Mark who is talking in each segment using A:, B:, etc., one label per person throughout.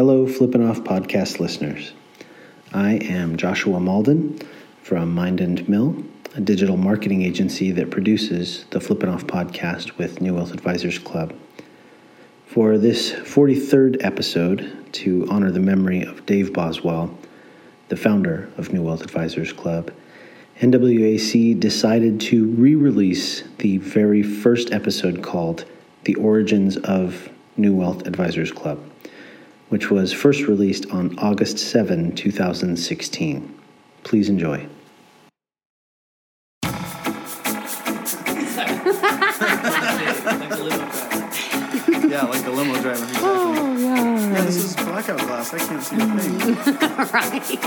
A: Hello, Flippin' Off podcast listeners. I am Joshua Malden from Mind and Mill, a digital marketing agency that produces the Flippin' Off podcast with New Wealth Advisors Club. For this 43rd episode, to honor the memory of Dave Boswell, the founder of New Wealth Advisors Club, NWAC decided to re release the very first episode called The Origins of New Wealth Advisors Club, which was first released on August 7, 2016. Please enjoy.
B: Yeah, like the limo driver. Exactly.
C: Oh, yeah.
B: Yeah, this is blackout glass. I can't see a thing.
C: right.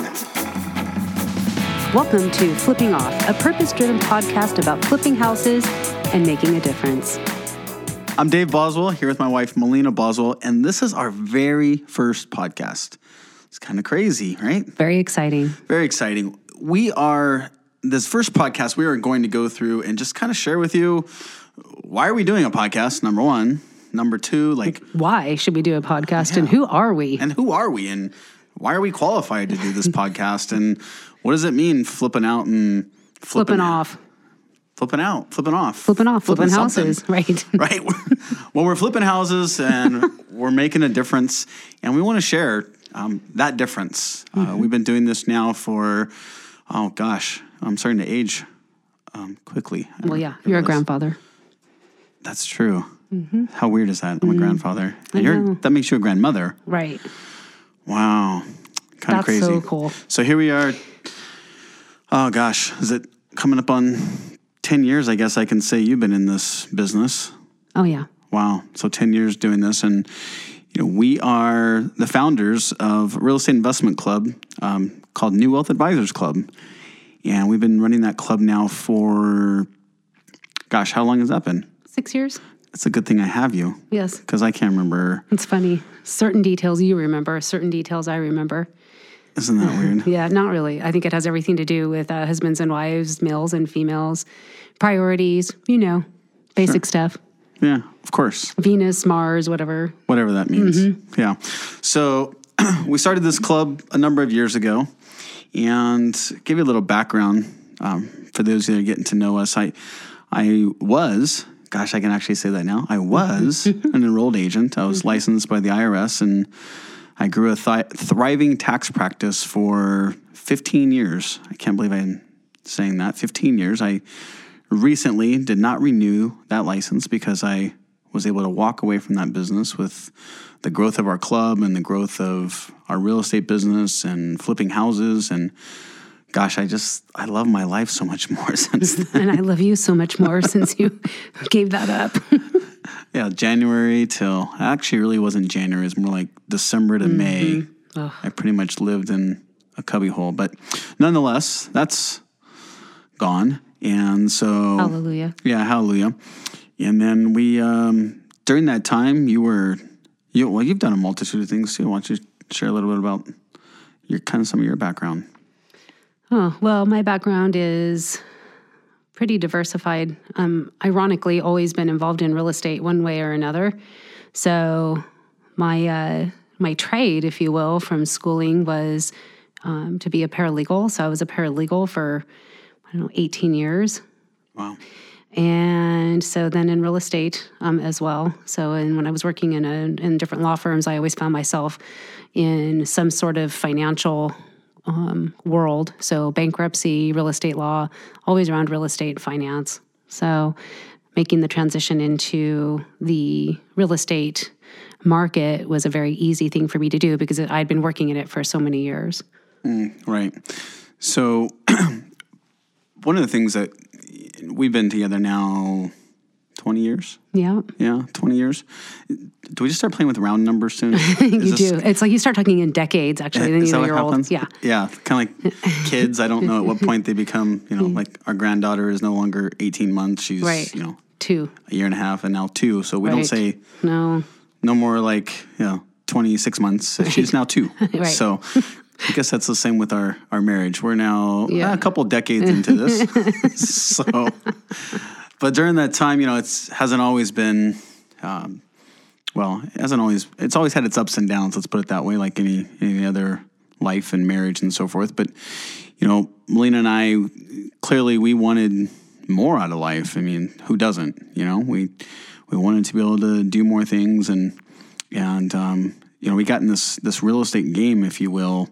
C: Welcome to Flipping Off, a purpose driven podcast about flipping houses and making a difference.
B: I'm Dave Boswell here with my wife, Melina Boswell, and this is our very first podcast. It's kind of crazy, right?
C: Very exciting.
B: Very exciting. We are, this first podcast, we are going to go through and just kind of share with you why are we doing a podcast, number one. Number two, like,
C: Why should we do a podcast and who are we?
B: and who are we and why are we qualified to do this podcast and what does it mean flipping out and
C: Flipping off,
B: flipping out flipping off
C: flipping off, flipping,
B: something.
C: houses, right?
B: right well we're flipping houses and we're making a difference and we want to share um, that difference
C: Mm-hmm.
B: uh, we've been doing this now for oh gosh i'm starting to age um, quickly
C: Well, yeah, you're a grandfather.
B: that's true how weird is that i'm a grandfather and you're,
C: Mm-hmm.
B: that makes you a grandmother
C: Right.
B: Wow. Kind of
C: That's
B: crazy.
C: so cool.
B: So here we are. Oh gosh, is it coming up on 10 years? I guess I can say you've been in this business.
C: Oh, yeah.
B: Wow. So 10 years doing this. And, you know, we are the founders of a real estate investment club um, called New Wealth Advisors Club. And we've been running that club now for, gosh, how long has that been?
C: Six years?
B: It's a good thing I have you
C: Yes.
B: because I can't remember.
C: It's funny. Certain details you remember, certain details I remember.
B: Isn't that weird?
C: Yeah, not really. I think it has everything to do with uh, husbands and wives, males and females, priorities, you know, basic stuff.
B: Yeah, of course.
C: Venus, Mars, whatever.
B: whatever that means.
C: Mm-hmm.
B: Yeah. So we started this club a number of years ago, and give you a little background um, for those that are getting to know us. I, I was, gosh, I can actually say that now. I was an enrolled agent. I was licensed by the IRS, and I grew a th- thriving tax practice for 15 years. I can't believe I'm saying that. 15 years. I recently did not renew that license because I was able to walk away from that business with the growth of our club and the growth of our real estate business and flipping houses and gosh i just i love my life so much more since then
C: And I love you so much more since you gave that up.
B: Yeah january till actually really wasn't january it was more like december to may i pretty much lived in a cubbyhole but nonetheless that's gone and so
C: Hallelujah.
B: Yeah, hallelujah. And then we um, during that time you were you well you've done a multitude of things too. Why don't you share a little bit about your kind of some of your background?
C: Oh, well, my background is pretty diversified. Um, ironically, always been involved in real estate one way or another. So my uh, my trade, if you will, from schooling was um, to be a paralegal. So I was a paralegal for I don't know 18 years.
B: Wow.
C: And so then in real estate um, as well. So and when I was working in a, in different law firms, I always found myself in some sort of financial um, world. So bankruptcy, real estate law, always around real estate finance. So making the transition into the real estate market was a very easy thing for me to do because I'd been working in it for so many years.
B: Right. So one of the things that we've been together now 20 years.
C: Yeah,
B: Yeah, 20 years. Do we just start playing with round numbers soon?
C: I think you do. It's like you start talking in decades, actually. Then
B: Is
C: you know you're
B: happens?
C: old. Yeah.
B: Yeah, kind of like kids. I don't know at what point they become, you know, like our granddaughter is no longer 18 months. She's,
C: Right.
B: you know,
C: Two.
B: a year and a half and now two. So we don't say
C: No.
B: no more like, you know, 26 months. She's now two.
C: Right.
B: So I guess that's the same with our, our marriage. We're now
C: Yeah.
B: uh, a couple decades into this. so, but during that time, you know, it's hasn't always been um, well, it hasn't always. It's always had its ups and downs. Let's put it that way, like any any other life and marriage and so forth. But you know, Melina and I clearly we wanted more out of life. I mean, who doesn't? You know, we we wanted to be able to do more things, and and um, you know, we got in this this real estate game, if you will.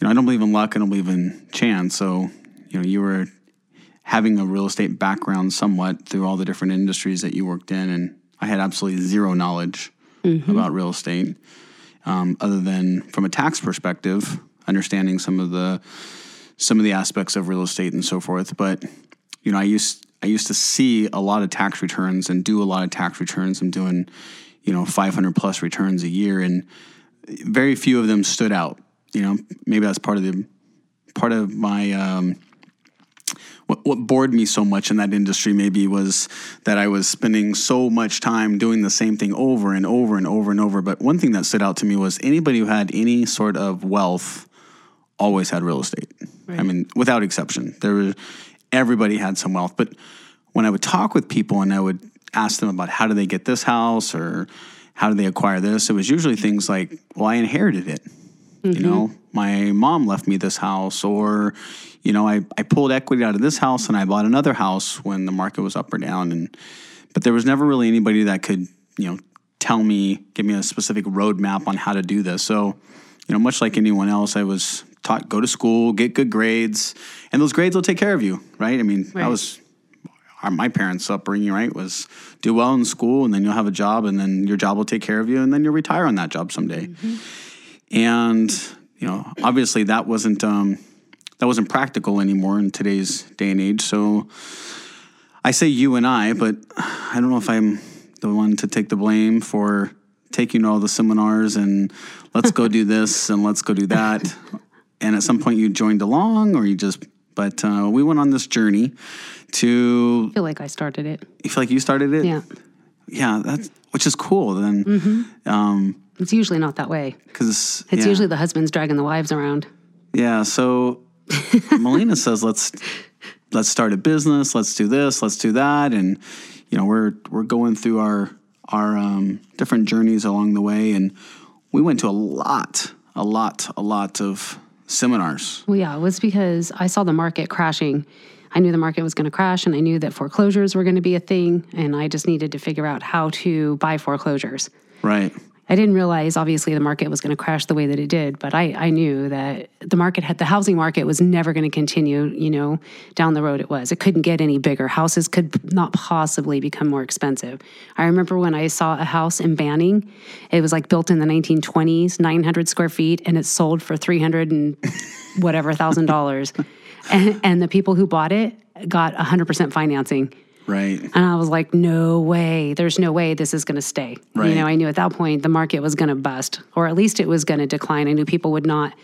B: You know, I don't believe in luck. I don't believe in chance. So, you know, you were having a real estate background somewhat through all the different industries that you worked in, and I had absolutely zero knowledge about real estate, um, other than from a tax perspective, understanding some of the some of the aspects of real estate and so forth. But you know, I used I used to see a lot of tax returns and do a lot of tax returns. I'm doing, you know, 500 plus returns a year, and very few of them stood out. You know, maybe that's part of the part of my um, what, what bored me so much in that industry maybe was that I was spending so much time doing the same thing over and over and over and over. But one thing that stood out to me was anybody who had any sort of wealth always had real estate. I mean, without exception, there was everybody had some wealth. But when I would talk with people and I would ask them about how do they get this house or how do they acquire this, it was usually things like, "Well, I inherited it." You mm-hmm. know, my mom left me this house, or, you know, I, I pulled equity out of this house and I bought another house when the market was up or down. And, but there was never really anybody that could, you know, tell me, give me a specific roadmap on how to do this. So, you know, much like anyone else, I was taught go to school, get good grades, and those grades will take care of you, right? I mean,
C: Right.
B: I was our, my parents' upbringing, right, was do well in school, and then you'll have a job, and then your job will take care of you, and then you'll retire on that job someday. Mm-hmm. And you know, obviously, that wasn't um, that wasn't practical anymore in today's day and age. So, I say you and I, but I don't know if I'm the one to take the blame for taking all the seminars and let's go do this and let's go do that. And at some point, you joined along, or you just. But uh, we went on this journey to
C: I feel like I started it.
B: you feel like you started it?
C: Yeah.
B: Yeah, that's which is cool then. Um
C: It's usually not that way.
B: because
C: It's usually the husbands dragging the wives around.
B: Yeah, so Melina says let's let's start a business, let's do this, let's do that and you know, we're we're going through our our um, different journeys along the way and we went to a lot, a lot, a lot of seminars.
C: Well, yeah, it was because I saw the market crashing. I knew the market was going to crash and I knew that foreclosures were going to be a thing. And I just needed to figure out how to buy foreclosures.
B: Right.
C: I didn't realize, obviously, the market was going to crash the way that it did, but I, I knew that the market had the housing market was never going to continue, you know, down the road it was. It couldn't get any bigger. Houses could not possibly become more expensive. I remember when I saw a house in Banning, it was like built in the 1920s, 900 square feet, and it sold for 300 and whatever thousand dollars. And, and the people who bought it got 100% financing.
B: Right.
C: And I was like, no way. There's no way this is going to stay.
B: Right.
C: You know, I knew at that point the market was going to bust, or at least it was going to decline. I knew people would not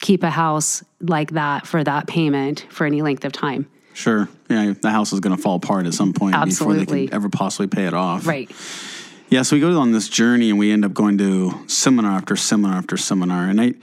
C: keep a house like that for that payment for any length of time.
B: Sure. Yeah, the house is going to fall apart at some point before they can ever possibly pay it off.
C: Right.
B: Yeah, so we go on this journey and we end up going to seminar after seminar after seminar. And I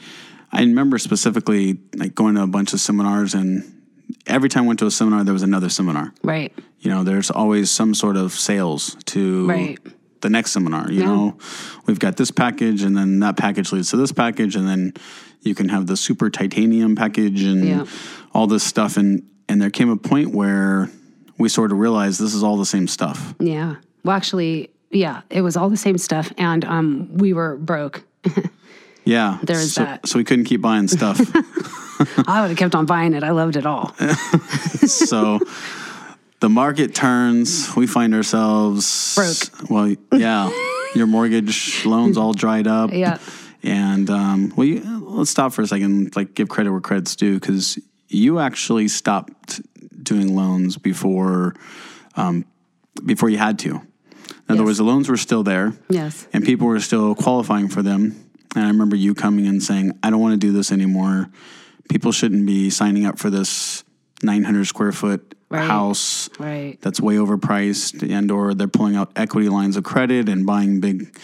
B: I remember specifically like going to a bunch of seminars and every time I went to a seminar there was another seminar.
C: Right.
B: You know, there's always some sort of sales to
C: Right.
B: the next seminar. You
C: Yeah.
B: know, we've got this package and then that package leads to this package and then you can have the super titanium package and
C: Yeah.
B: all this stuff and and there came a point where we sort of realized this is all the same stuff.
C: Yeah. Well, actually, yeah, it was all the same stuff. And um, we were broke.
B: Yeah.
C: There's
B: so,
C: that.
B: So we couldn't keep buying stuff.
C: I would have kept on buying it. I loved it all.
B: so the market turns, we find ourselves
C: Broke.
B: Well, yeah. your mortgage loans all dried up.
C: Yeah.
B: And um, well, you, let's stop for a second. Like, give credit where credit's due, because you actually stopped doing loans before um, before you had to. In other
C: Yes.
B: words, the loans were still there.
C: Yes.
B: and people were still qualifying for them. And I remember you coming and saying, "I don't want to do this anymore. People shouldn't be signing up for this 900 square foot
C: Right.
B: house
C: Right.
B: that's way overpriced, and or they're pulling out equity lines of credit and buying big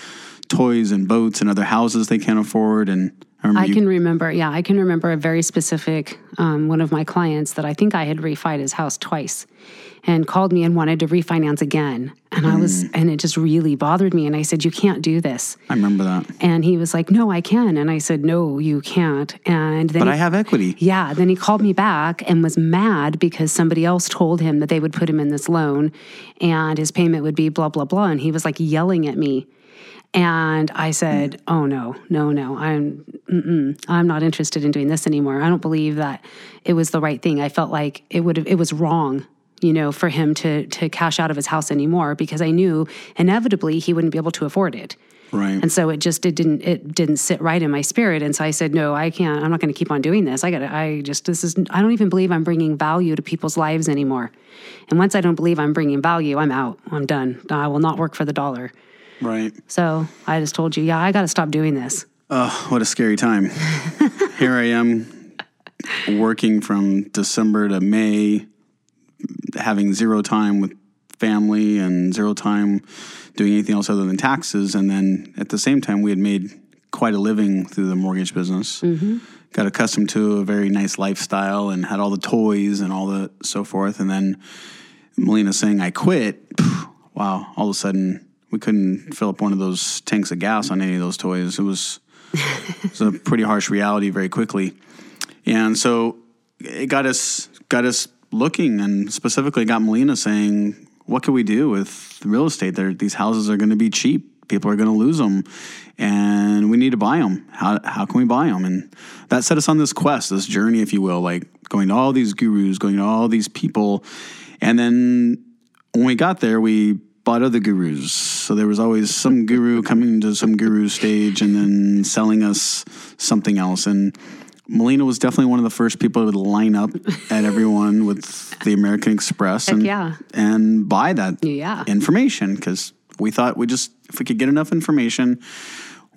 B: toys and boats and other houses they can't afford." And I
C: I
B: you,
C: can remember, yeah, I can remember a very specific um, one of my clients that I think I had refied his house twice and called me and wanted to refinance again. And I was, mm. and it just really bothered me. And I said, You can't do this.
B: I remember that.
C: And he was like, No, I can. And I said, No, you can't. And then
B: But
C: he-
B: I have equity.
C: yeah, then he called me back and was mad because somebody else told him that they would put him in this loan and his payment would be blah, blah, blah. And he was like yelling at me. And I said, mm. "Oh no, no, no! I'm, mm-mm, I'm not interested in doing this anymore. I don't believe that it was the right thing. I felt like it would, it was wrong, you know, for him to to cash out of his house anymore because I knew inevitably he wouldn't be able to afford it.
B: Right.
C: And so it just it didn't it didn't sit right in my spirit. And so I said, no, I can't. I'm not going to keep on doing this. I got to. I just this is. I don't even believe I'm bringing value to people's lives anymore. And once I don't believe I'm bringing value, I'm out. I'm done. I will not work for the dollar.
B: right.
C: So I just told you, yeah, I got to stop doing this.
B: Oh, what a scary time. Here I am working from December to May, having zero time with family and zero time doing anything else other than taxes. And then at the same time, we had made quite a living through the mortgage business. Mm-hmm. Got accustomed to a very nice lifestyle and had all the toys and all the so forth. And then Melina saying I quit. Wow, all of a sudden we couldn't fill up one of those tanks of gas on any of those toys. It was it was a pretty harsh reality very quickly. And so it got us got us looking and specifically got Melina saying, what can we do with real estate? There, these houses are going to be cheap. People are going to lose them, and we need to buy them. How how can we buy them? And that set us on this quest, this journey, if you will, like going to all these gurus, going to all these people, and then when we got there, we bought other gurus. So there was always some guru coming to some guru stage and then selling us something else. And Melina was definitely one of the first people to line up at everyone with the American Express and
C: yeah.
B: and buy that
C: Yeah.
B: information because we thought we just if we could get enough information.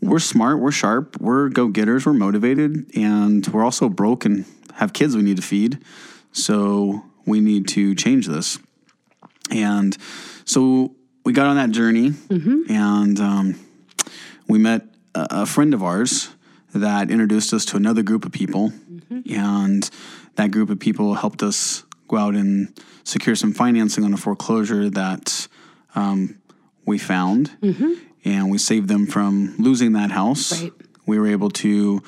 B: We're smart, we're sharp, we're go getters, we're motivated, and we're also broke and have kids we need to feed. So we need to change this. And so we got on that journey and um, we met a, a friend of ours that introduced us to another group of people. And that group of people helped us go out and secure some financing on a foreclosure that um, we found. And we saved them from losing that house.
C: Right.
B: We were able to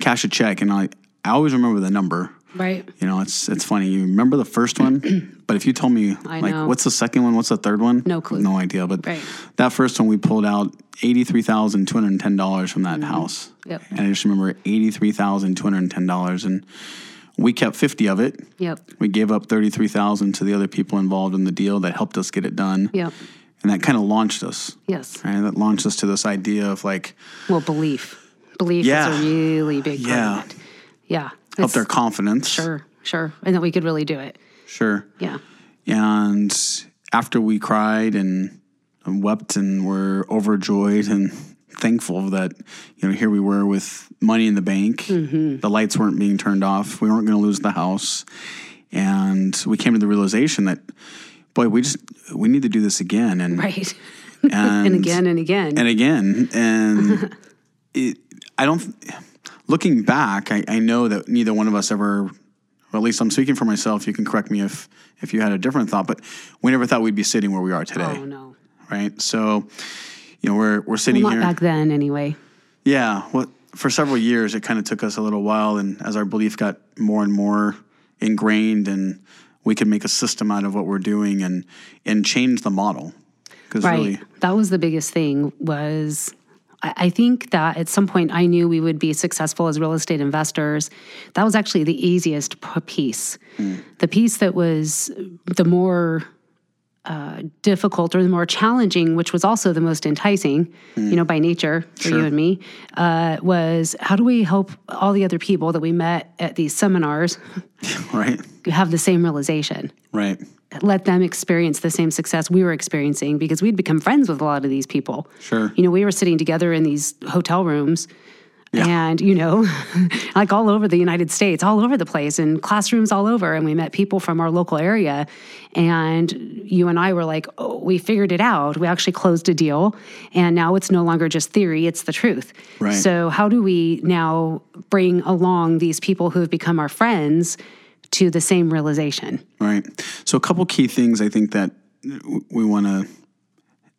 B: cash a check. And I, I always remember the number.
C: Right.
B: You know, it's it's funny. You remember the first one, but if you told me
C: I
B: like
C: know.
B: what's the second one, what's the third one?
C: No clue.
B: No idea. But
C: Right.
B: that first one we pulled out eighty three thousand two hundred and ten dollars from that house.
C: Mm-hmm. Yep.
B: And I just remember eighty three thousand two hundred and ten dollars and we kept fifty of it.
C: Yep.
B: We gave up thirty three thousand to the other people involved in the deal that helped us get it done.
C: Yep.
B: And that kind of launched us.
C: Yes.
B: Right? That launched us to this idea of like
C: Well, belief. Belief
B: Yeah.
C: is a really big part
B: Yeah.
C: of it. Yeah. It's-
B: their confidence.
C: Sure. Sure. And that we could really do it.
B: Sure.
C: Yeah.
B: And after we cried and wept and were overjoyed and thankful that, you know, here we were with money in the bank. Mm-hmm. The lights weren't being turned off. We weren't going to lose the house. And we came to the realization that, boy, we just, we need to do this again. And,
C: Right.
B: and,
C: and again and again.
B: and again. And it, I don't, looking back, I, I know that neither one of us ever, or at least I'm speaking for myself. You can correct me if, if you had a different thought, but we never thought we'd be sitting where we are today.
C: oh no.
B: Right. So, you know, we're, we're sitting
C: Not
B: here.
C: back then anyway.
B: Yeah. Well, for several years, it kind of took us a little while. And as our belief got more and more ingrained and we could make a system out of what we're doing and, and change the model. Because
C: Right.
B: really,
C: That was the biggest thing was I think that at some point I knew we would be successful as real estate investors. That was actually the easiest piece. The piece that was the more uh, difficult or the more challenging, which was also the most enticing, you know, by nature for you and me, uh, was how do we help all the other people that we met at these seminars
B: right.
C: have the same realization?
B: Right.
C: Let them experience the same success we were experiencing because we'd become friends with a lot of these people.
B: Sure.
C: You know, we were sitting together in these hotel rooms and, you know, like all over the United States, all over the place, and classrooms all over. And we met people from our local area. And you and I were like, oh, we figured it out. We actually closed a deal. And now it's no longer just theory, it's the truth.
B: Right.
C: So, how do we now bring along these people who have become our friends to the same realization.
B: Right. So, a couple key things I think that we want to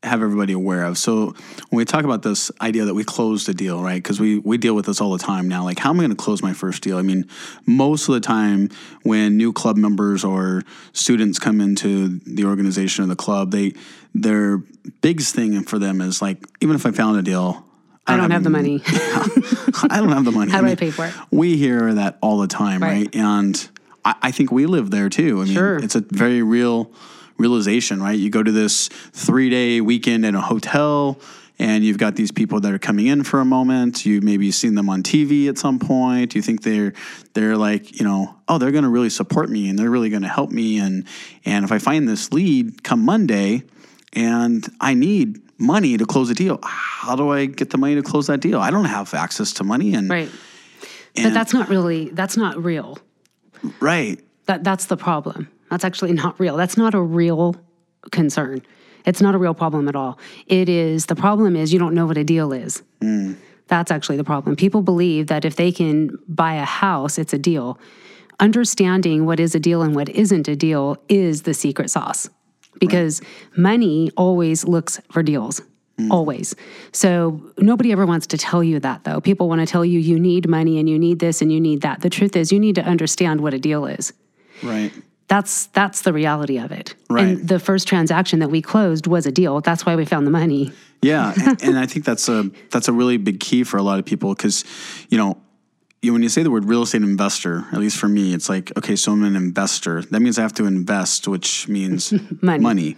B: have everybody aware of. So, when we talk about this idea that we closed a deal, right? Because we, we deal with this all the time now. Like, how am I going to close my first deal? I mean, most of the time when new club members or students come into the organization or the club, they their biggest thing for them is like, even if I found a deal,
C: I don't have the money.
B: I don't have the money.
C: How do I pay for it?
B: We hear that all the time, right?
C: Right.
B: And I, I think we live there too. I mean,
C: Sure.
B: it's a very real realization, right? You go to this three day weekend in a hotel. And you've got these people that are coming in for a moment. You maybe seen them on TV at some point. You think they're they're like you know oh they're going to really support me and they're really going to help me and and if I find this lead come Monday and I need money to close a deal, how do I get the money to close that deal? I don't have access to money and
C: Right. but that's not really that's not real.
B: Right
C: That that's the problem. That's actually not real. That's not a real concern. It's not a real problem at all. It is the problem is you don't know what a deal is. Mm. That's actually the problem. People believe that if they can buy a house, it's a deal. Understanding what is a deal and what isn't a deal is the secret sauce. Because money always looks for deals. Mm. Always. So nobody ever wants to tell you that though. People want to tell you you need money and you need this and you need that. The truth is you need to understand what a deal is
B: right
C: that's that's the reality of it.
B: Right.
C: And the first transaction that we closed was a deal. That's why we found the money.
B: Yeah, and, and I think that's a that's a really big key for a lot of people because, you know, you, when you say the word real estate investor, at least for me, it's like okay, so I'm an investor. That means I have to invest, which means
C: Money.
B: money.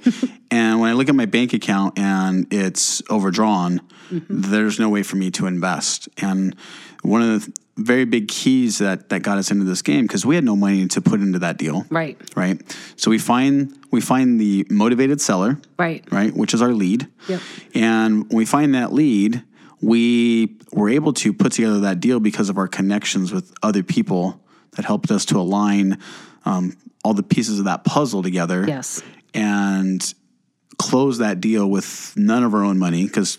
B: and when I look at my bank account and it's overdrawn, mm-hmm. there's no way for me to invest. And one of the very big keys that that got us into this game because we had no money to put into that deal
C: Right.
B: right so we find we find the motivated seller
C: Right.
B: right which is our lead
C: Yep.
B: and when we find that lead we were able to put together that deal because of our connections with other people that helped us to align um, all the pieces of that puzzle together
C: Yes.
B: and close that deal with none of our own money because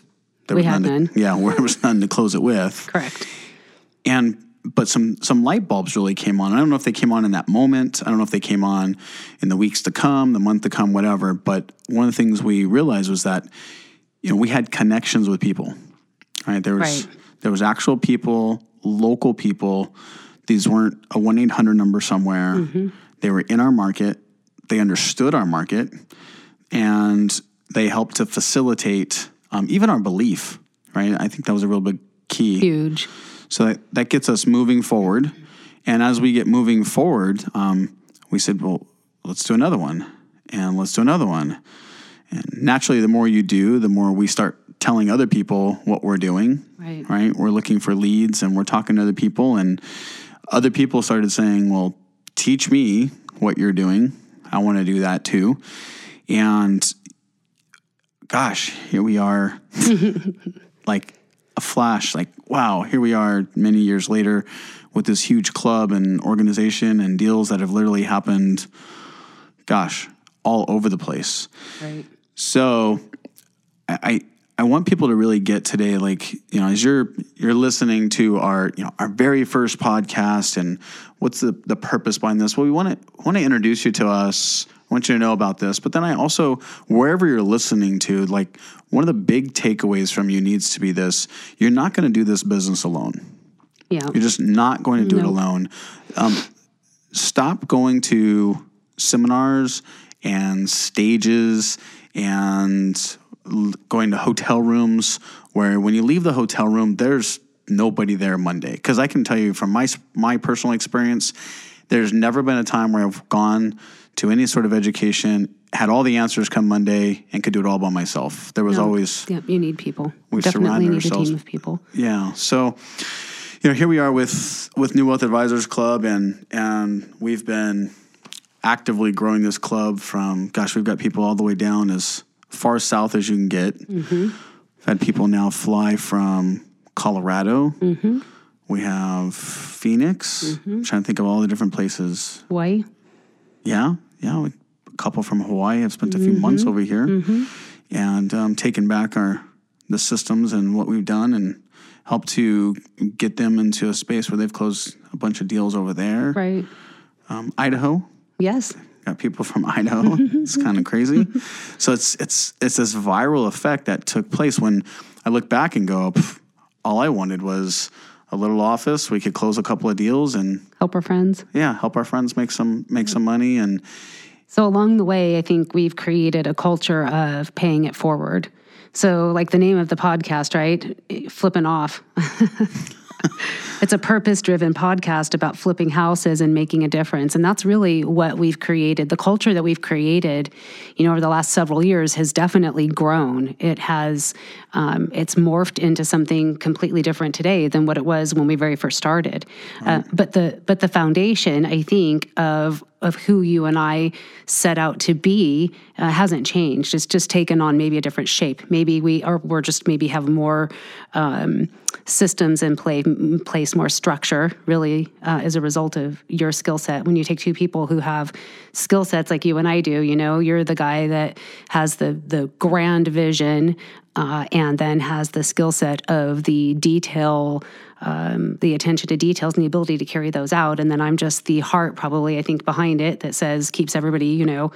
B: there
C: We
B: was
C: had
B: none,
C: none.
B: To, yeah there was none to close it with
C: Correct.
B: and but some some light bulbs really came on. I don't know if they came on in that moment. I don't know if they came on in the weeks to come, the month to come, whatever. But one of the things we realized was that you know we had connections with people. Right there was
C: Right.
B: there was actual people, local people. These weren't a one eight hundred number somewhere.
C: Mm-hmm.
B: They were in our market. They understood our market, and they helped to facilitate um, even our belief. Right, I think that was a real big key.
C: Huge.
B: So that, that gets us moving forward. And as we get moving forward, um, we said, well, let's do another one. And let's do another one. And naturally, the more you do, the more we start telling other people what we're doing.
C: Right.
B: Right. We're looking for leads and we're talking to other people. And other people started saying, well, teach me what you're doing. I want to do that too. And gosh, here we are like a flash like wow here we are many years later with this huge club and organization and deals that have literally happened gosh all over the place
C: Right.
B: so I, I want people to really get today, like you know, as you're you're listening to our you know our very first podcast, and what's the the purpose behind this? Well, we want to want to introduce you to us. I want you to know about this, but then I also wherever you're listening to, like one of the big takeaways from you needs to be this: you're not going to do this business alone.
C: Yeah.
B: You're just not going to do it alone. Um, stop going to seminars and stages and going to hotel rooms where when you leave the hotel room, there's nobody there Monday. Because I can tell you from my my personal experience, there's never been a time where I've gone to any sort of education, had all the answers come Monday, and could do it all by myself. There was always
C: Yep. You need people.
B: We
C: Definitely need
B: ourselves-
C: a team of people.
B: yeah. So, you know, here we are with with New Wealth Advisors Club, and and we've been actively growing this club from gosh, we've got people all the way down as far south as you can get. Mm-hmm. We've had people now fly from Colorado. Mm-hmm. We have Phoenix. Mm-hmm. I'm trying to think of all the different places.
C: Hawaii.
B: Yeah, yeah. we- A couple from Hawaii have spent a few months over here, and um, taken back our the systems and what we've done, and help to get them into a space where they've closed a bunch of deals over there.
C: Right.
B: Um, Idaho,
C: Yes.
B: Got people from Idaho. it's kind of crazy. So it's it's it's this viral effect that took place when I look back and go, all I wanted was a little office. We could close a couple of deals and
C: Help our friends.
B: yeah, help our friends make some make some money and
C: So along the way, I think we've created a culture of paying it forward. So, like the name of the podcast, right? Flipping off. it's a purpose driven podcast about flipping houses and making a difference. And that's really what we've created. The culture that we've created, you know, over the last several years has definitely grown. It has, um, it's morphed into something completely different today than what it was when we very first started. Uh, but the, but the foundation, I think, of of who you and I set out to be uh, hasn't changed. It's just taken on maybe a different shape. Maybe we are we're just maybe have more um, systems in play, place, more structure. Really, uh, as a result of your skill set. When you take two people who have skill sets like you and I do, you know, you're the guy that has the the grand vision. Uh, and then has the skill set of the detail um, the attention to details and the ability to carry those out. And then I'm just the heart, probably, I think, behind it that says, keeps everybody, you know,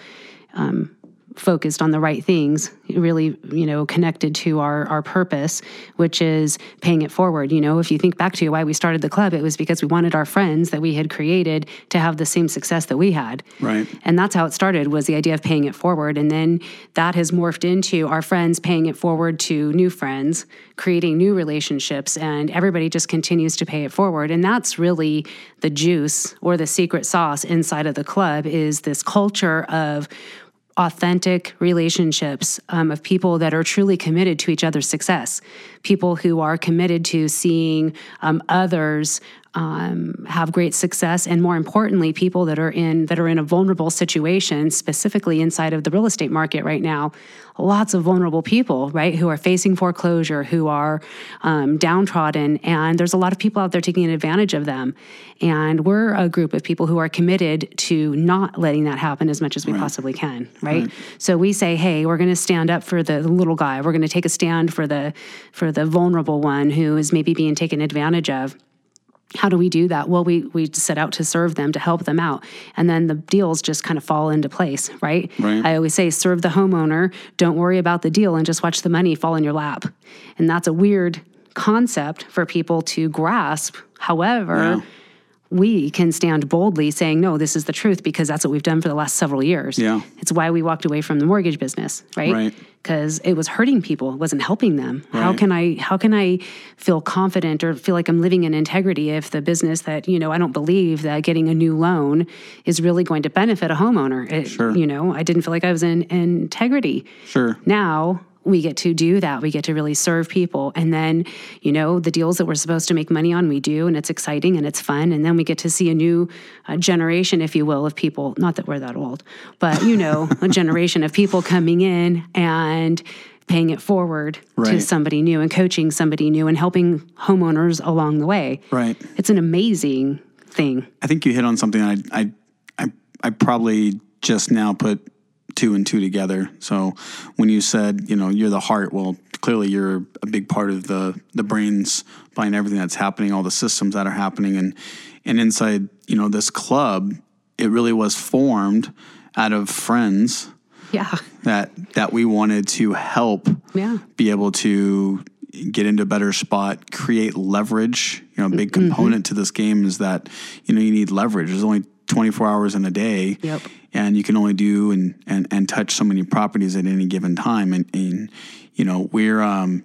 C: um, focused on the right things, really, you know, connected to our, our purpose, which is paying it forward. You know, if you think back to why we started the club, it was because we wanted our friends that we had created to have the same success that we had.
B: Right.
C: And that's how it started was the idea of paying it forward. And then that has morphed into our friends paying it forward to new friends, creating new relationships, and everybody just continues to pay it forward. And that's really the juice or the secret sauce inside of the club is this culture of authentic relationships um, of people that are truly committed to each other's success, people who are committed to seeing um, others um, have great success, and more importantly, people that are in that are in a vulnerable situation, specifically inside of the real estate market right now. Lots of vulnerable people, right, who are facing foreclosure, who are um, downtrodden, and there's a lot of people out there taking advantage of them. And we're a group of people who are committed to not letting that happen as much as we possibly can, right? So we say, hey, we're going to stand up for the little guy. We're going to take a stand for the for the vulnerable one who is maybe being taken advantage of. How do we do that? Well we we set out to serve them to help them out. And then the deals just kind of fall into place right,
B: Right.
C: i always say serve the homeowner don't worry about the deal and just watch the money fall in your lap. And that's a weird concept for people to grasp. However
B: Yeah.
C: We can stand boldly saying no this is the truth because that's what we've done for the last several years
B: Yeah.
C: it's why we walked away from the mortgage business right
B: Right.
C: because it was hurting people it wasn't helping them how can i how can i feel confident or feel like i'm living in integrity if the business that you know i don't believe that getting a new loan is really going to benefit a homeowner It-
B: Sure.
C: you know i didn't feel like i was in, in integrity
B: Sure.
C: now we get to do that. We get to really serve people. And then you know the deals that we're supposed to make money on we do and it's exciting and it's fun. And then we get to see a new uh, generation if you will of people. Not that we're that old but you know a generation of people coming in and paying it forward to somebody new and coaching somebody new and helping homeowners along the way.
B: Right.
C: it's an amazing thing.
B: I think you hit on something I I I, I probably just now put two and two together. So when you said, you know, you're the heart, well, clearly you're a big part of the the brains behind everything that's happening, all the systems that are happening and and inside, you know, this club, it really was formed out of friends
C: yeah
B: that that we wanted to help
C: yeah
B: be able to get into a better spot, create leverage. You know, a big
C: Mm-hmm.
B: component to this game is that you know you need leverage. There's only 24 hours in a day,
C: Yep.
B: and you can only do and and and touch so many properties at any given time. And, and you know, we're um,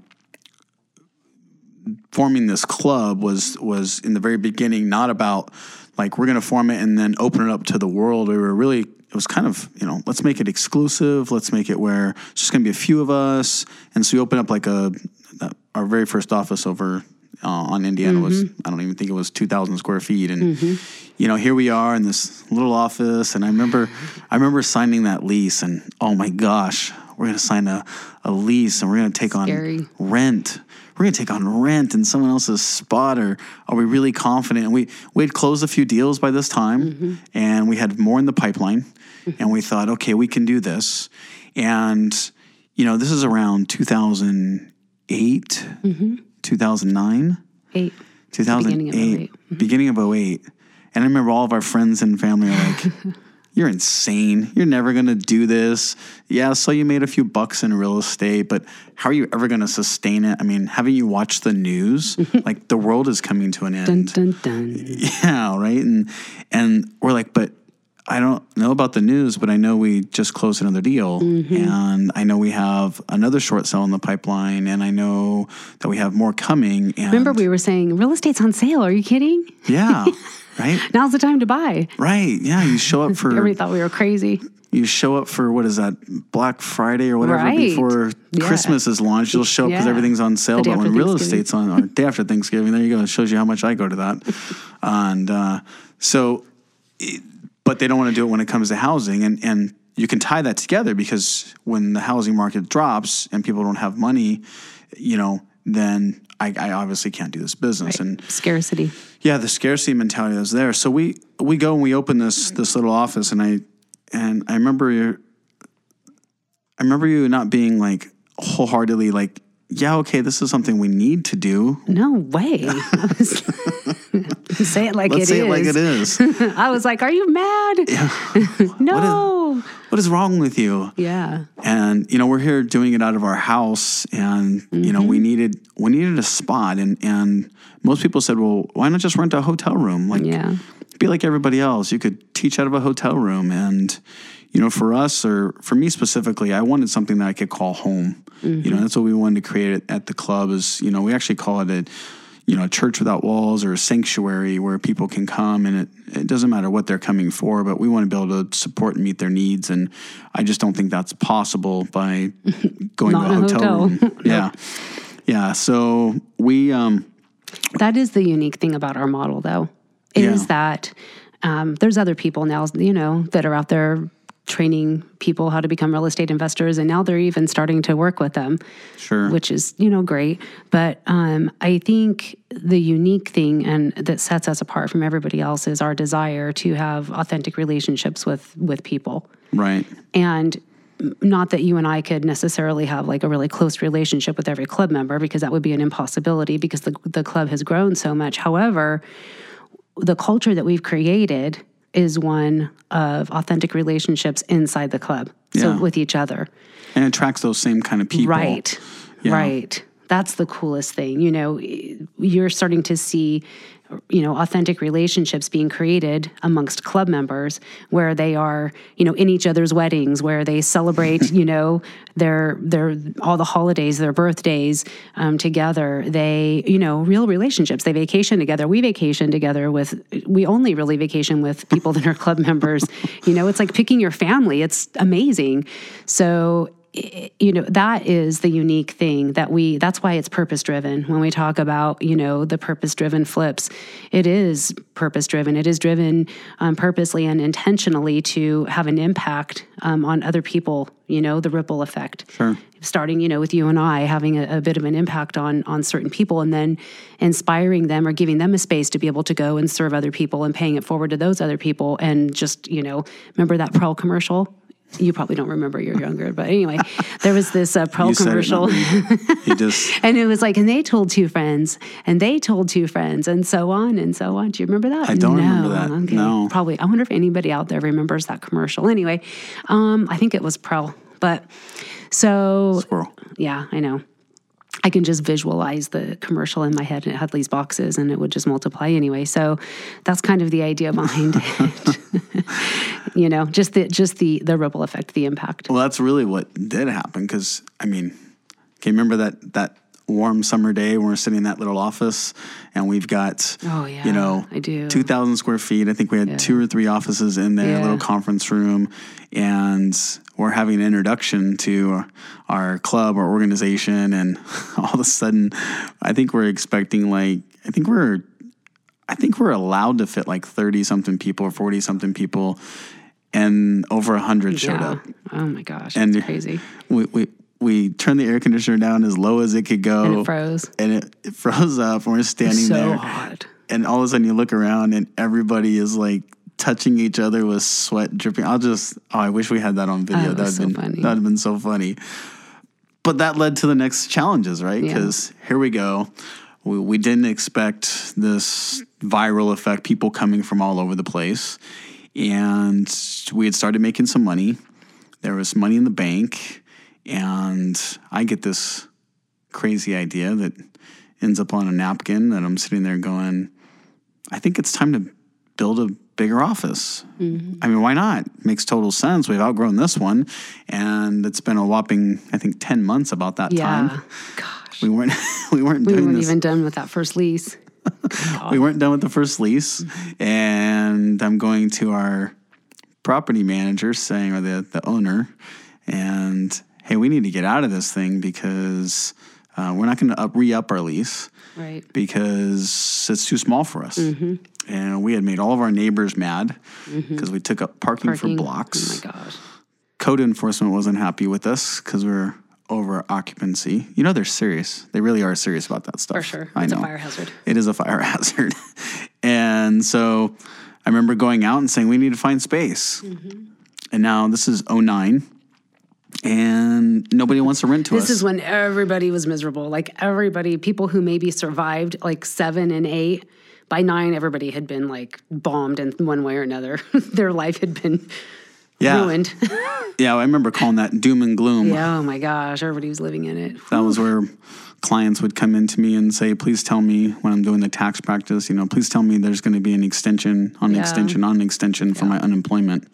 B: forming this club was was in the very beginning not about like we're going to form it and then open it up to the world. We were really it was kind of you know let's make it exclusive. Let's make it where it's just going to be a few of us. And so we opened up like a our very first office over. Uh, on Indiana was mm-hmm. I don't even think it was two thousand square feet, and mm-hmm. you know here we are in this little office, and I remember I remember signing that lease, and oh my gosh, we're gonna sign a, a lease, and we're gonna take
C: Scary.
B: on rent. We're gonna take on rent in someone else's spot, or are we really confident? And we we had closed a few deals by this time, mm-hmm. and we had more in the pipeline, and we thought, okay, we can do this. And you know, this is around 2008, 2009,
C: Eight.
B: 2008,
C: Beginning of 08.
B: beginning of mm-hmm. 08. And I remember all of our friends and family are like, You're insane. You're never going to do this. Yeah, so you made a few bucks in real estate, but how are you ever going to sustain it? I mean, haven't you watched the news? like the world is coming to an end.
C: Dun, dun, dun.
B: Yeah, right. And and we're like, but I don't know about the news, but I know we just closed another deal, and I know we have another short sale in the pipeline, and I know that we have more coming. And
C: Remember, we were saying real estate's on sale. Are you kidding?
B: yeah, right,
C: Now's the time to buy.
B: right, yeah. You show up for
C: Everybody thought we were crazy.
B: you show up for what is that Black Friday or whatever
C: Right.
B: before
C: Yeah.
B: Christmas is launched. You'll show up because
C: Yeah.
B: everything's on sale. But when real estate's on or day after Thanksgiving, there you go. It shows you how much I go to that. and uh, so, it- but they don't want to do it when it comes to housing, and and you can tie that together because when the housing market drops and people don't have money, you know, then I, I obviously can't do this business and.
C: Scarcity.
B: Yeah, the scarcity mentality that's there. So we we go and we open this this little office, and I and I remember you. I remember you not being like wholeheartedly like, yeah, okay, this is something we need to do.
C: No way. I was- say it like
B: Let's
C: it
B: say
C: is.
B: it like it is.
C: I was like, "Are you mad?" no.
B: what is wrong with you?
C: yeah.
B: And you know, we're here doing it out of our house, and you know, we
C: Mm-hmm.
B: needed we needed a spot, and and most people said, well, why not just rent a hotel room? Like,
C: Yeah.
B: be like everybody else. You could teach out of a hotel room. And, you know, for us or for me specifically, I wanted something that I could call home. You know, that's what we wanted to create at, at the club is, you know, we actually call it a, you know, a church without walls or a sanctuary where people can come and it, it doesn't matter what they're coming for, but we want to be able to support and meet their needs. And I just don't think that's possible by going to a hotel,
C: hotel.
B: room. Yeah. Yeah. So we, um,
C: That is the unique thing about our model, though, is
B: Yeah.
C: that um, there's other people now, you know, that are out there training people how to become real estate investors, and now they're even starting to work with them,
B: sure.
C: which is you know great. But um, I think the unique thing and that sets us apart from everybody else is our desire to have authentic relationships with with people
B: right.
C: and not that you and I could necessarily have like a really close relationship with every club member because that would be an impossibility because the the club has grown so much. However, the culture that we've created is one of authentic relationships inside the club. So
B: Yeah.
C: with each other.
B: And it attracts those same kind of people.
C: Right.
B: Yeah.
C: Right. That's the coolest thing. You know, you're starting to see, you know, authentic relationships being created amongst club members where they are, you know, in each other's weddings, where they celebrate, you know, their their all the holidays, their birthdays um, together. They, you know, real relationships. They vacation together. We vacation together with. We only really vacation with people that are club members. You know, it's like picking your family. It's amazing. So you know that is the unique thing that we that's why it's purpose driven when we talk about you know the purpose driven flips it is purpose driven it is driven um, purposely and intentionally to have an impact um, on other people you know the ripple effect.
B: Sure.
C: starting you know with you and i having a, a bit of an impact on on certain people and then inspiring them or giving them a space to be able to go and serve other people and paying it forward to those other people and just you know remember that pearl commercial you probably don't remember you're younger but anyway there was this uh, pearl
B: You said it,
C: commercial.
B: You just
C: and it was like and they told two friends and they told two friends and so on and so on do you remember that
B: I don't
C: no.
B: remember that.
C: okay
B: No.
C: probably i wonder if anybody out there remembers that commercial anyway um i think it was pearl but so
B: squirrel.
C: yeah, I know. I can just visualize the commercial in my head and it had these boxes and it would just multiply anyway. So that's kind of the idea behind it. you know, just the just the the ripple effect, the impact.
B: Well, that's really what did happen because I mean, can you remember that that warm summer day when we're sitting in that little office and we've got
C: Oh, yeah,
B: you know
C: I do.
B: two thousand square feet. I think we had two or three offices in there, a little conference room, and we're having an introduction to our club, our organization, and all of a sudden, I think we're expecting like I think we're I think we're allowed to fit like 30 something people or 40 something people and over 100 showed
C: yeah.
B: up.
C: Oh my gosh,
B: And
C: it's crazy.
B: We, we, we turned the air conditioner down as low as it could go.
C: And it froze.
B: And it, it froze up and we're standing
C: So
B: there.
C: hot.
B: And all of a sudden you look around and everybody is like touching each other with sweat dripping. I'll just, oh, I wish we had that on video.
C: Oh,
B: that
C: was
B: would
C: so
B: been,
C: funny.
B: That would have been so funny. but that led to the next challenges, right?
C: Yeah.
B: Because here we go. We, we didn't expect this viral effect, people coming from all over the place. And we had started making some money. There was money in the bank. And I get this crazy idea that ends up on a napkin that I'm sitting there going, I think it's time to build a bigger office. Mm-hmm. I mean, why not? Makes total sense. We've outgrown this one, and it's been a whopping, I think, ten months about that
C: Yeah.
B: time.
C: Gosh.
B: We weren't we weren't
C: We weren't
B: this.
C: even done with that first lease.
B: we weren't done with the first lease, mm-hmm. and I'm going to our property manager saying, or the the owner, and hey, we need to get out of this thing because uh, we're not going to re up our lease.
C: Right.
B: because it's too small for us. And we had made all of our neighbors mad because we took up parking,
C: Parking.
B: for blocks.
C: Oh my gosh.
B: Code enforcement wasn't happy with us because we are over occupancy. You know, they're serious. They really are serious about that stuff.
C: For sure.
B: I
C: It's
B: know.
C: a fire hazard.
B: It is a fire hazard. and so I remember going out and saying, we need to find space.
C: Mm-hmm.
B: And now this is 09 and nobody wants to rent to us.
C: This is when everybody was miserable. Like everybody, people who maybe survived like seven and eight, by nine, everybody had been like bombed in one way or another. Their life had been
B: yeah.
C: ruined.
B: Yeah, I remember calling that doom and gloom.
C: yeah. Oh my gosh. Everybody was living in it.
B: That was where clients would come into me and say, please tell me when I'm doing the tax practice, you know, please tell me there's going to be an extension on an
C: Yeah.
B: extension on an extension for my unemployment.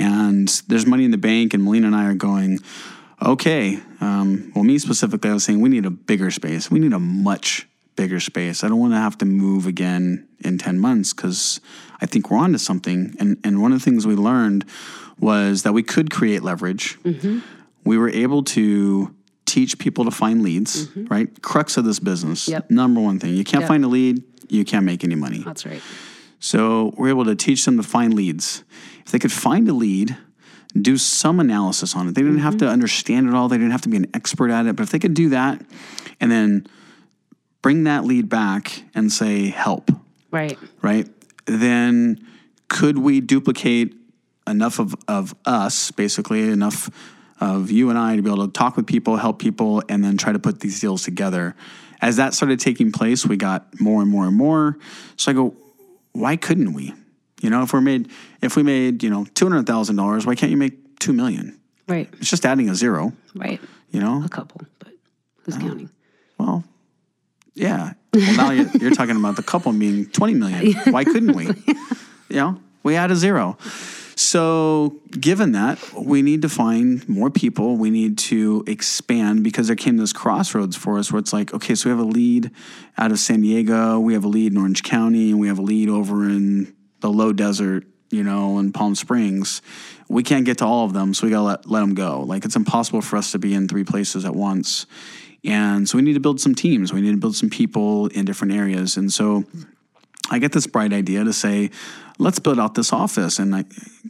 B: And there's money in the bank, and Melina and I are going, okay. Um, well, me specifically, I was saying we need a bigger space. We need a much bigger space. I don't want to have to move again in 10 months because I think we're onto something. And, and one of the things we learned was that we could create leverage we were able to teach people to find leads, right? Crux of this business.
C: Yep.
B: Number one thing. You can't
C: Yep.
B: find a lead, you can't make any money.
C: That's right.
B: So we're able to teach them to find leads. If they could find a lead, do some analysis on it. They didn't have to mm-hmm. understand it all, they didn't have to be an expert at it, but if they could do that and then bring that lead back and say, help,
C: Right.
B: right? Then could we duplicate enough of, of us, basically, enough of you and I to be able to talk with people, help people, and then try to put these deals together? As that started taking place, we got more and more and more. So I go, why couldn't we? You know, if we're made, if we made, you know, two hundred thousand dollars, why can't you make two million?
C: Right.
B: It's just adding a zero.
C: Right.
B: You know,
C: A couple, but who's uh-huh. counting?
B: well, yeah. Well, now you're, you're talking about the couple being 20 million. Why couldn't we? You know, we add a zero. So, given that, we need to find more people. We need to expand because there came this crossroads for us where it's like, okay, so we have a lead out of San Diego, we have a lead in Orange County, and we have a lead over in the low desert, you know, in Palm Springs. We can't get to all of them, so we gotta let, let them go. Like, it's impossible for us to be in three places at once. And so we need to build some teams. We need to build some people in different areas. And so I get this bright idea to say, let's build out this office. And I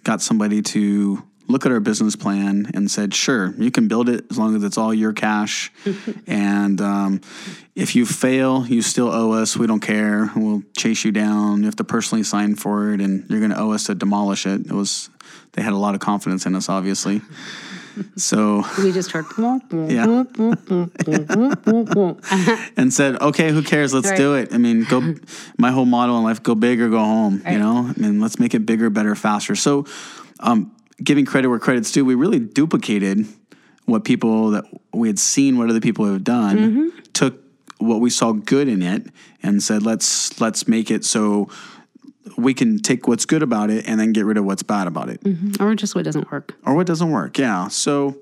B: got somebody to look at our business plan and said, sure, you can build it as long as it's all your cash. and um, if you fail, you still owe us. We don't care. We'll chase you down. You have to personally sign for it, and you're going to owe us to demolish it. It was, they had a lot of confidence in us, obviously. So
C: We just heard.
B: yeah. and said, okay, who cares? Let's
C: Right.
B: do it. I mean, go. My whole motto in life: go big or go home. You know, I mean, let's make it bigger, better, faster. So, um, giving credit where credit's due, we really duplicated what people that we had seen, what other people have done,
C: Mm-hmm.
B: took what we saw good in it, and said, let's let's make it so we can take what's good about it and then get rid of what's bad about it
C: or just what doesn't work.
B: or what doesn't work. Yeah. So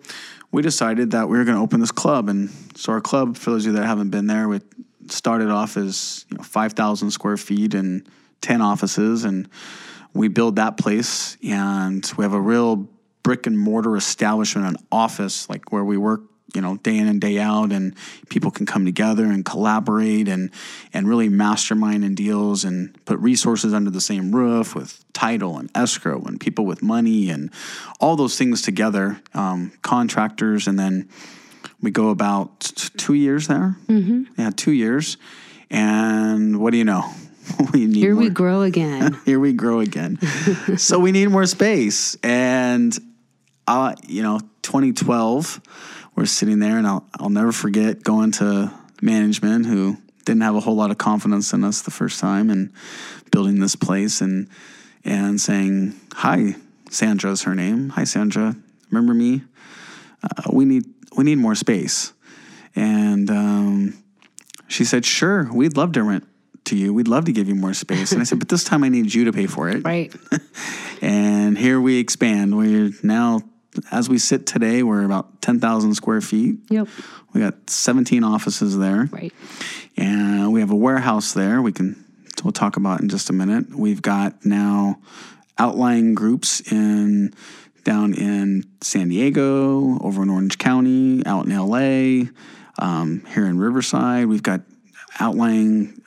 B: we decided that we were going to open this club, and so our club, for those of you that haven't been there, we started off as you know, five thousand square feet and ten offices, and we build that place, and we have a real brick and mortar establishment, an office like where we work. You know, day in and day out, and people can come together and collaborate and and really mastermind and deals and put resources under the same roof with title and escrow and people with money and all those things together. Um, contractors, and then we go about two years there. Mm-hmm. Yeah, two years. And what do you know? we need
C: Here
B: more,
C: we grow again.
B: here we grow again. so we need more space. And uh, you know, 2012, we're sitting there, and I'll I'll never forget going to management who didn't have a whole lot of confidence in us the first time and building this place and and saying hi sandra's her name hi sandra remember me uh, we need we need more space and um, she said sure we'd love to rent to you we'd love to give you more space and i said but this time i need you to pay for it
C: Right.
B: and here we expand we're now as we sit today we're about 10000 square feet
C: Yep.
B: we got 17 offices there
C: Right.
B: and we have a warehouse there. We can we'll talk about in just a minute. We've got now outlying groups in down in San Diego, over in Orange County, out in LA, um, here in Riverside. We've got outlying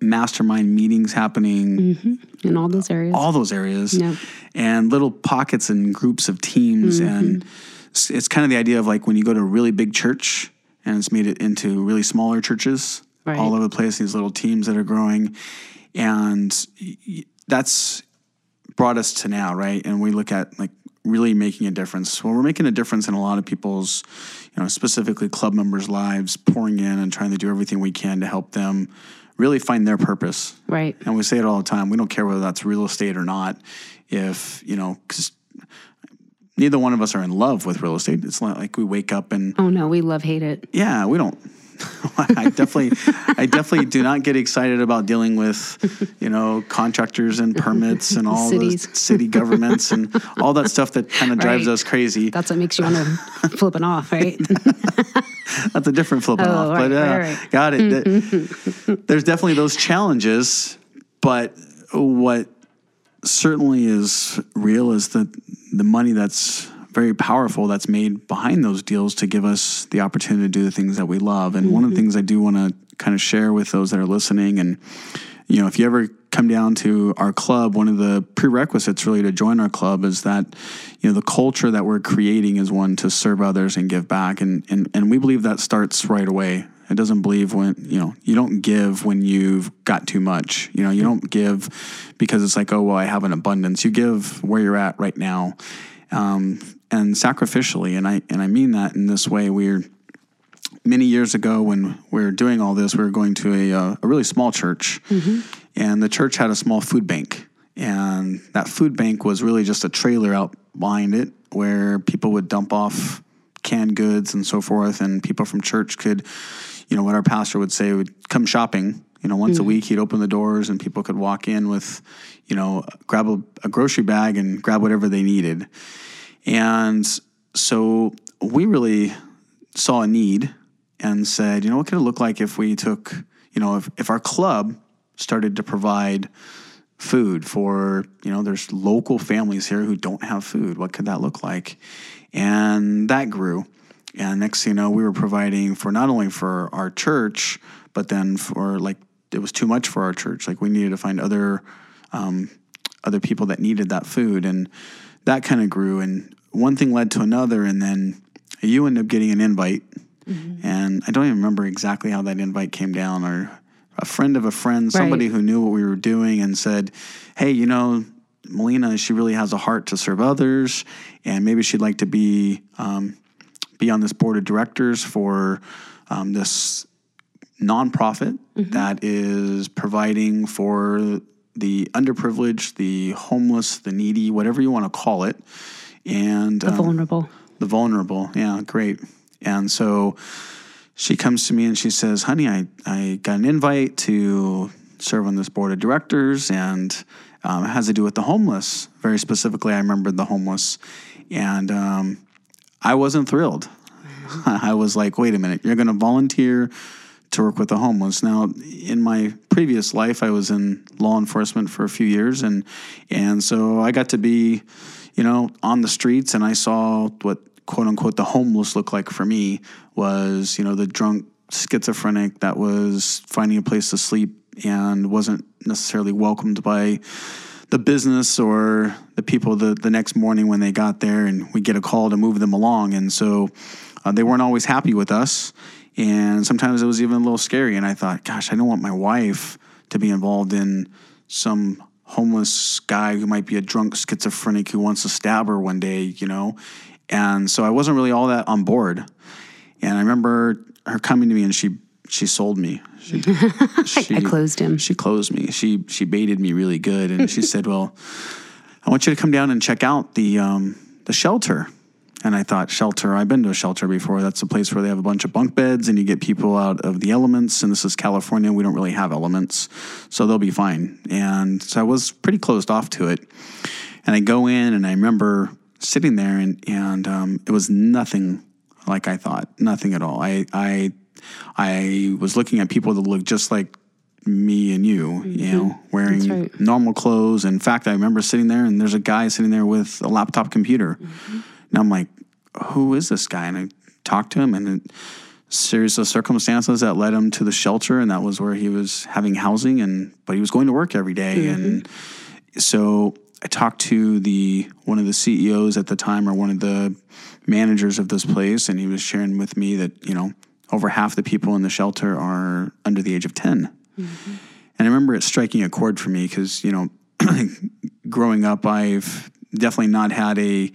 B: mastermind meetings happening. Mm-hmm.
C: In all those areas.
B: all those areas.
C: Yep.
B: and little pockets and groups of teams. Mm-hmm. And it's, it's kind of the idea of like when you go to a really big church and it's made it into really smaller churches
C: Right.
B: all over the place these little teams that are growing. And that's brought us to now right? And we look at like really making a difference well we're making a difference in a lot of people's you know specifically club members lives pouring in and trying to do everything we can to help them really find their purpose
C: Right.
B: and we say it all the time. We don't care whether that's real estate or not. If, you know, because neither one of us are in love with real estate. It's not like we wake up and,
C: Oh no, we love hate it.
B: yeah, we don't. I definitely, I definitely do not get excited about dealing with, you know, contractors and permits and all the
C: Cities.
B: city governments and all that stuff that kind of drives
C: Right.
B: us crazy.
C: That's what makes you want to flip it off, right?
B: That's a different flipping
C: Oh,
B: off.
C: right,
B: but uh,
C: right,
B: got it. Th- There's definitely those challenges, but what certainly is real is that the money that's very powerful that's made behind those deals to give us the opportunity to do the things that we love. And one of the things I do want to kind of share with those that are listening and you know, if you ever come down to our club, one of the prerequisites really to join our club is that, you know, the culture that we're creating is one to serve others and give back. And, and, and we believe that starts right away. It doesn't believe when, you know, you don't give when you've got too much. You know, you don't give because it's like, oh, well, I have an abundance. You give where you're at right now um, and sacrificially. And I, and I mean that in this way. We're, many years ago when we were doing all this, we were going to a, uh, a really small church, and the church had a small food bank. And that food bank was really just a trailer out behind it where people would dump off canned goods and so forth. And people from church could, you know, what our pastor would say would come shopping. You know, once a week he'd open the doors and people could walk in with, you know, grab a, a grocery bag and grab whatever they needed. And so we really saw a need and said, you know, what could it look like if we took, you know, if, if our club started to provide food for, you know, there's local families here who don't have food. What could that look like? And that grew. And next thing you know, we were providing for not only for our church, but then for like, it was too much for our church. Like we needed to find other, um, other people that needed that food. And that kind of grew. And one thing led to another. And then you end up getting an invite and I don't even remember exactly how that invite came down, or a friend of a friend, somebody
C: Right.
B: who knew what we were doing, and said, "Hey, you know, Melina, she really has a heart to serve others, and maybe she'd like to be um, be on this board of directors for um, this nonprofit that is providing for the underprivileged, the homeless, the needy, whatever you want to call it, and
C: The
B: um,
C: vulnerable.
B: the vulnerable. Yeah, great. And so she comes to me and she says, Honey, I, I got an invite to serve on this board of directors and um, it has to do with the homeless. Very specifically, I remembered the homeless. And um, I wasn't thrilled. I was like, wait a minute, you're going to volunteer to work with the homeless. Now, in my previous life, I was in law enforcement for a few years, and and so I got to be, you know, on the streets, and I saw what quote unquote the homeless look like for me was, you know, the drunk schizophrenic that was finding a place to sleep and wasn't necessarily welcomed by the business or the people the, the next morning when they got there and we get a call to move them along. And so uh, they weren't always happy with us and sometimes it was even a little scary and i thought gosh i don't want my wife to be involved in some homeless guy who might be a drunk schizophrenic who wants to stab her one day you know and so i wasn't really all that on board And I remember her coming to me and she she sold me. She, she
C: I closed him.
B: She closed me. She she baited me really good, and she said, "Well, I want you to come down and check out the um, the shelter." And I thought, shelter. I've been to a shelter before. That's a place where they have a bunch of bunk beds, and you get people out of the elements. And this is California. We don't really have elements, so they'll be fine. And so I was pretty closed off to it. And I go in, and I remember sitting there, and and um, it was nothing like I thought. Nothing at all. I I I was looking at people that looked just like me and you, you know, wearing
C: Mm-hmm. right.
B: normal clothes. In fact, I remember sitting there and there's a guy sitting there with a laptop computer.
C: Mm-hmm.
B: And I'm like, who is this guy? And I talked to him and a series of circumstances that led him to the shelter. And that was where he was having housing and, but he was going to work every day. Mm-hmm. And so I talked to the, one of the CEOs at the time or one of the managers of this place. And he was sharing with me that, you know, over half the people in the shelter are under the age of 10. Mm-hmm. And I remember it striking a chord for me because, you know, growing up, I've definitely not had a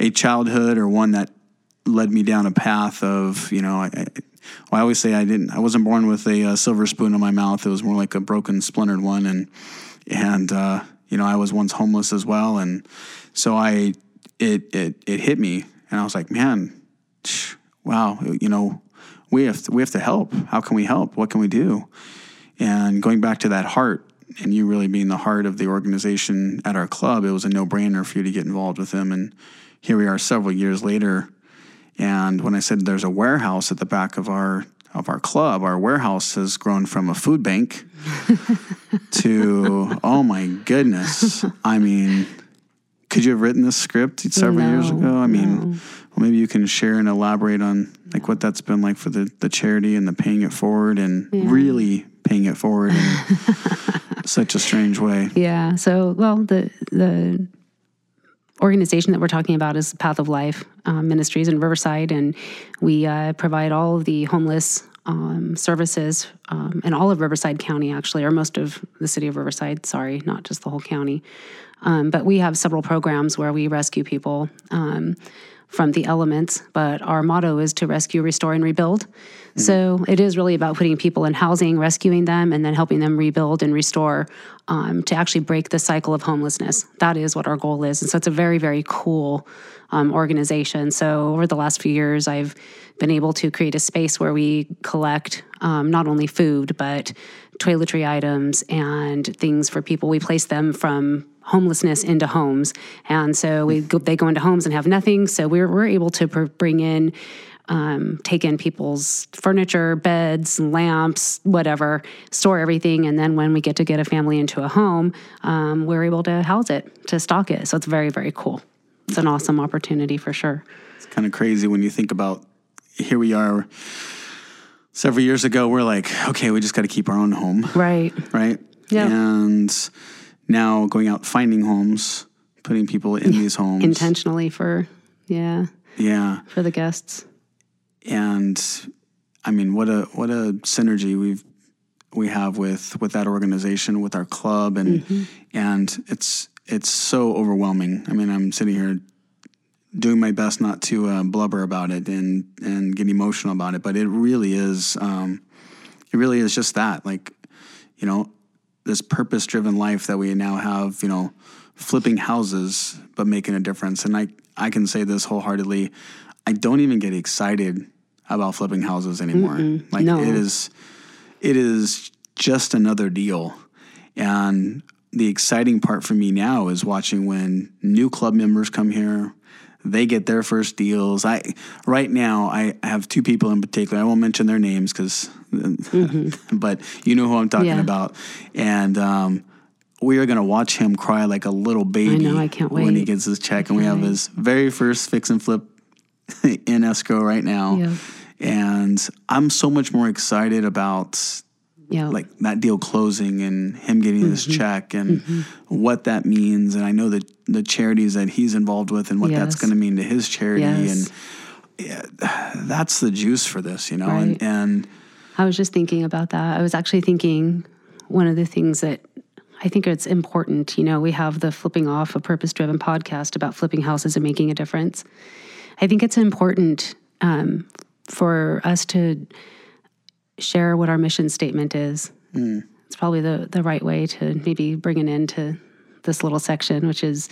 B: a childhood or one that led me down a path of, you know, I, I, I always say I didn't, I wasn't born with a, uh silver spoon in my mouth. It was more like a broken, splintered one, and and uh, you know, I was once homeless as well, and so I, it it it hit me, and I was like, man, wow, you know, we have to, we have to help. How can we help? What can we do? And going back to that heart, and you really being the heart of the organization at our club, it was a no brainer for you to get involved with them. And here we are several years later. And when I said there's a warehouse at the back of our of our club, our warehouse has grown from a food bank to oh my goodness. I mean, could you have written this script several years ago? I mean,
C: no.
B: well, maybe you can share and elaborate on like what that's been like for the, the charity and the paying it forward and really paying it forward in such a strange way.
C: Yeah. So, well, the the organization that we're talking about is Path of Life um, Ministries in Riverside, and we uh, provide all of the homeless um, services um, in all of Riverside County, actually, or most of the city of Riverside. Sorry, not just the whole county. Um, but we have several programs where we rescue people um, from the elements. But our motto is to rescue, restore, and rebuild. So it is really about putting people in housing, rescuing them, and then helping them rebuild and restore um, to actually break the cycle of homelessness. That is what our goal is. And so it's a very, very cool um, organization. So over the last few years, I've been able to create a space where we collect um, not only food, but toiletry items and things for people. We place them from homelessness into homes. And so we go, they go into homes and have nothing. So we're, we're able to pr- bring in um, take in people's furniture, beds, lamps, whatever, store everything. And then when we get to get a family into a home, um, we're able to house it, to stock it. So it's very, very cool. It's an awesome opportunity for sure.
B: It's kind of crazy when you think about here we are several years ago, we're like, okay, we just got to keep our own home.
C: Right.
B: right?
C: Yeah.
B: And now going out finding homes, putting people in these homes.
C: Intentionally for, yeah,
B: Yeah.
C: for the guests.
B: And I mean, what a what a synergy we've we have with with that organization, with our club, and
C: Mm-hmm.
B: and it's it's so overwhelming. I mean, I'm sitting here doing my best not to uh, blubber about it and and get emotional about it, but it really is. Um, it really is just that, like you know, this purpose driven life that we now have. You know, flipping houses but making a difference. And I I can say this wholeheartedly. I don't even get excited about flipping houses anymore. Like
C: No.
B: it is it is just another deal. And the exciting part for me now is watching when new club members come here, they get their first deals. I right now I have two people in particular. I won't mention their names because, but you know who I'm talking
C: Yeah.
B: about. And um, we are going to watch him cry like a little baby.
C: I know, I can't wait
B: when he gets his check. And we have his very first fix and flip in escrow right now.
C: Yeah.
B: And I'm so much more excited about
C: Yeah.
B: like that deal closing and him getting this
C: Mm-hmm.
B: check and what that means. And I know that the charities that he's involved with and what that's going to mean to his charity.
C: Yes.
B: And yeah, that's the juice for this, you know?
C: Right.
B: And, and
C: I was just thinking about that. I was actually thinking one of the things that I think it's important. You know, we have the Flipping Off, a purpose driven podcast about flipping houses and making a difference. I think it's important um, for us to share what our mission statement is. Hmm. It's probably the, the right way to maybe bring it into this little section, which is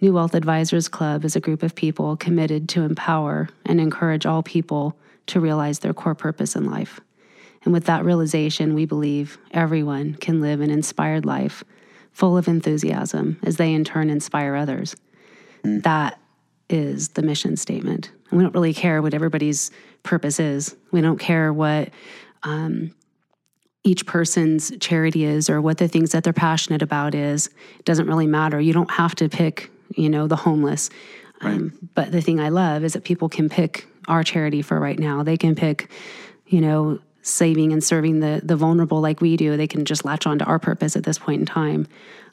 C: New Wealth Advisors Club is a group of people committed to empower and encourage all people to realize their core purpose in life. And with that realization, we believe everyone can live an inspired life full of enthusiasm as they in turn inspire others. Hmm. That is the mission statement. And we don't really care what everybody's purpose is. We don't care what um, each person's charity is or what the things that they're passionate about is. It doesn't really matter. You don't have to pick, you know, the homeless. Um, but the thing I love is that people can pick our charity for right now. They can pick, you know, saving and serving the the vulnerable like we do. They can just latch on to our purpose at this point in time,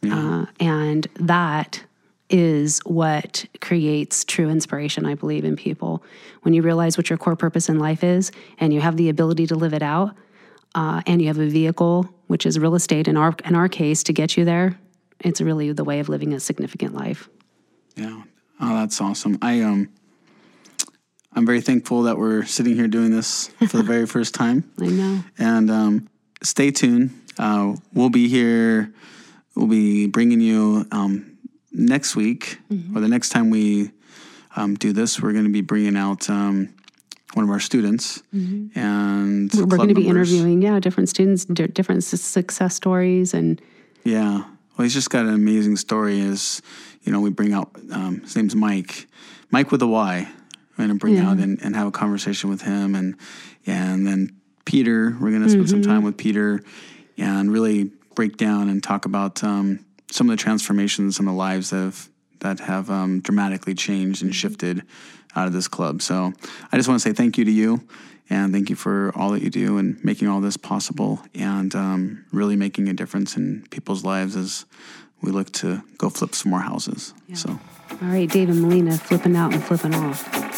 C: uh, and that is what creates true inspiration. I believe in people when you realize what your core purpose in life is, and you have the ability to live it out, uh, and you have a vehicle, which is real estate in our in our case, to get you there. It's really the way of living a significant life.
B: Yeah. Oh, that's awesome. I um I'm very thankful that we're sitting here doing this for the very first time.
C: I know.
B: And um, stay tuned. Uh, we'll be here. We'll be bringing you um, next week or the next time we um, do this. We're going to be bringing out um, one of our students and
C: We're going to be
B: members.
C: interviewing, yeah, different students, di- different su- success stories, and
B: Yeah. Well, he's just got an amazing story. Is you know we bring out um, his name's Mike, Mike with a Y. We're gonna bring
C: Yeah.
B: out and, and have a conversation with him, and and then Peter. We're gonna spend some time with Peter, and really break down and talk about um, some of the transformations, some of the lives that have that have um, dramatically changed and shifted out of this club. So I just want to say thank you to you. And thank you for all that you do and making all this possible and um, really making a difference in people's lives as we look to go flip some more houses. So.
C: all right, Dave and Melina flipping out and flipping off.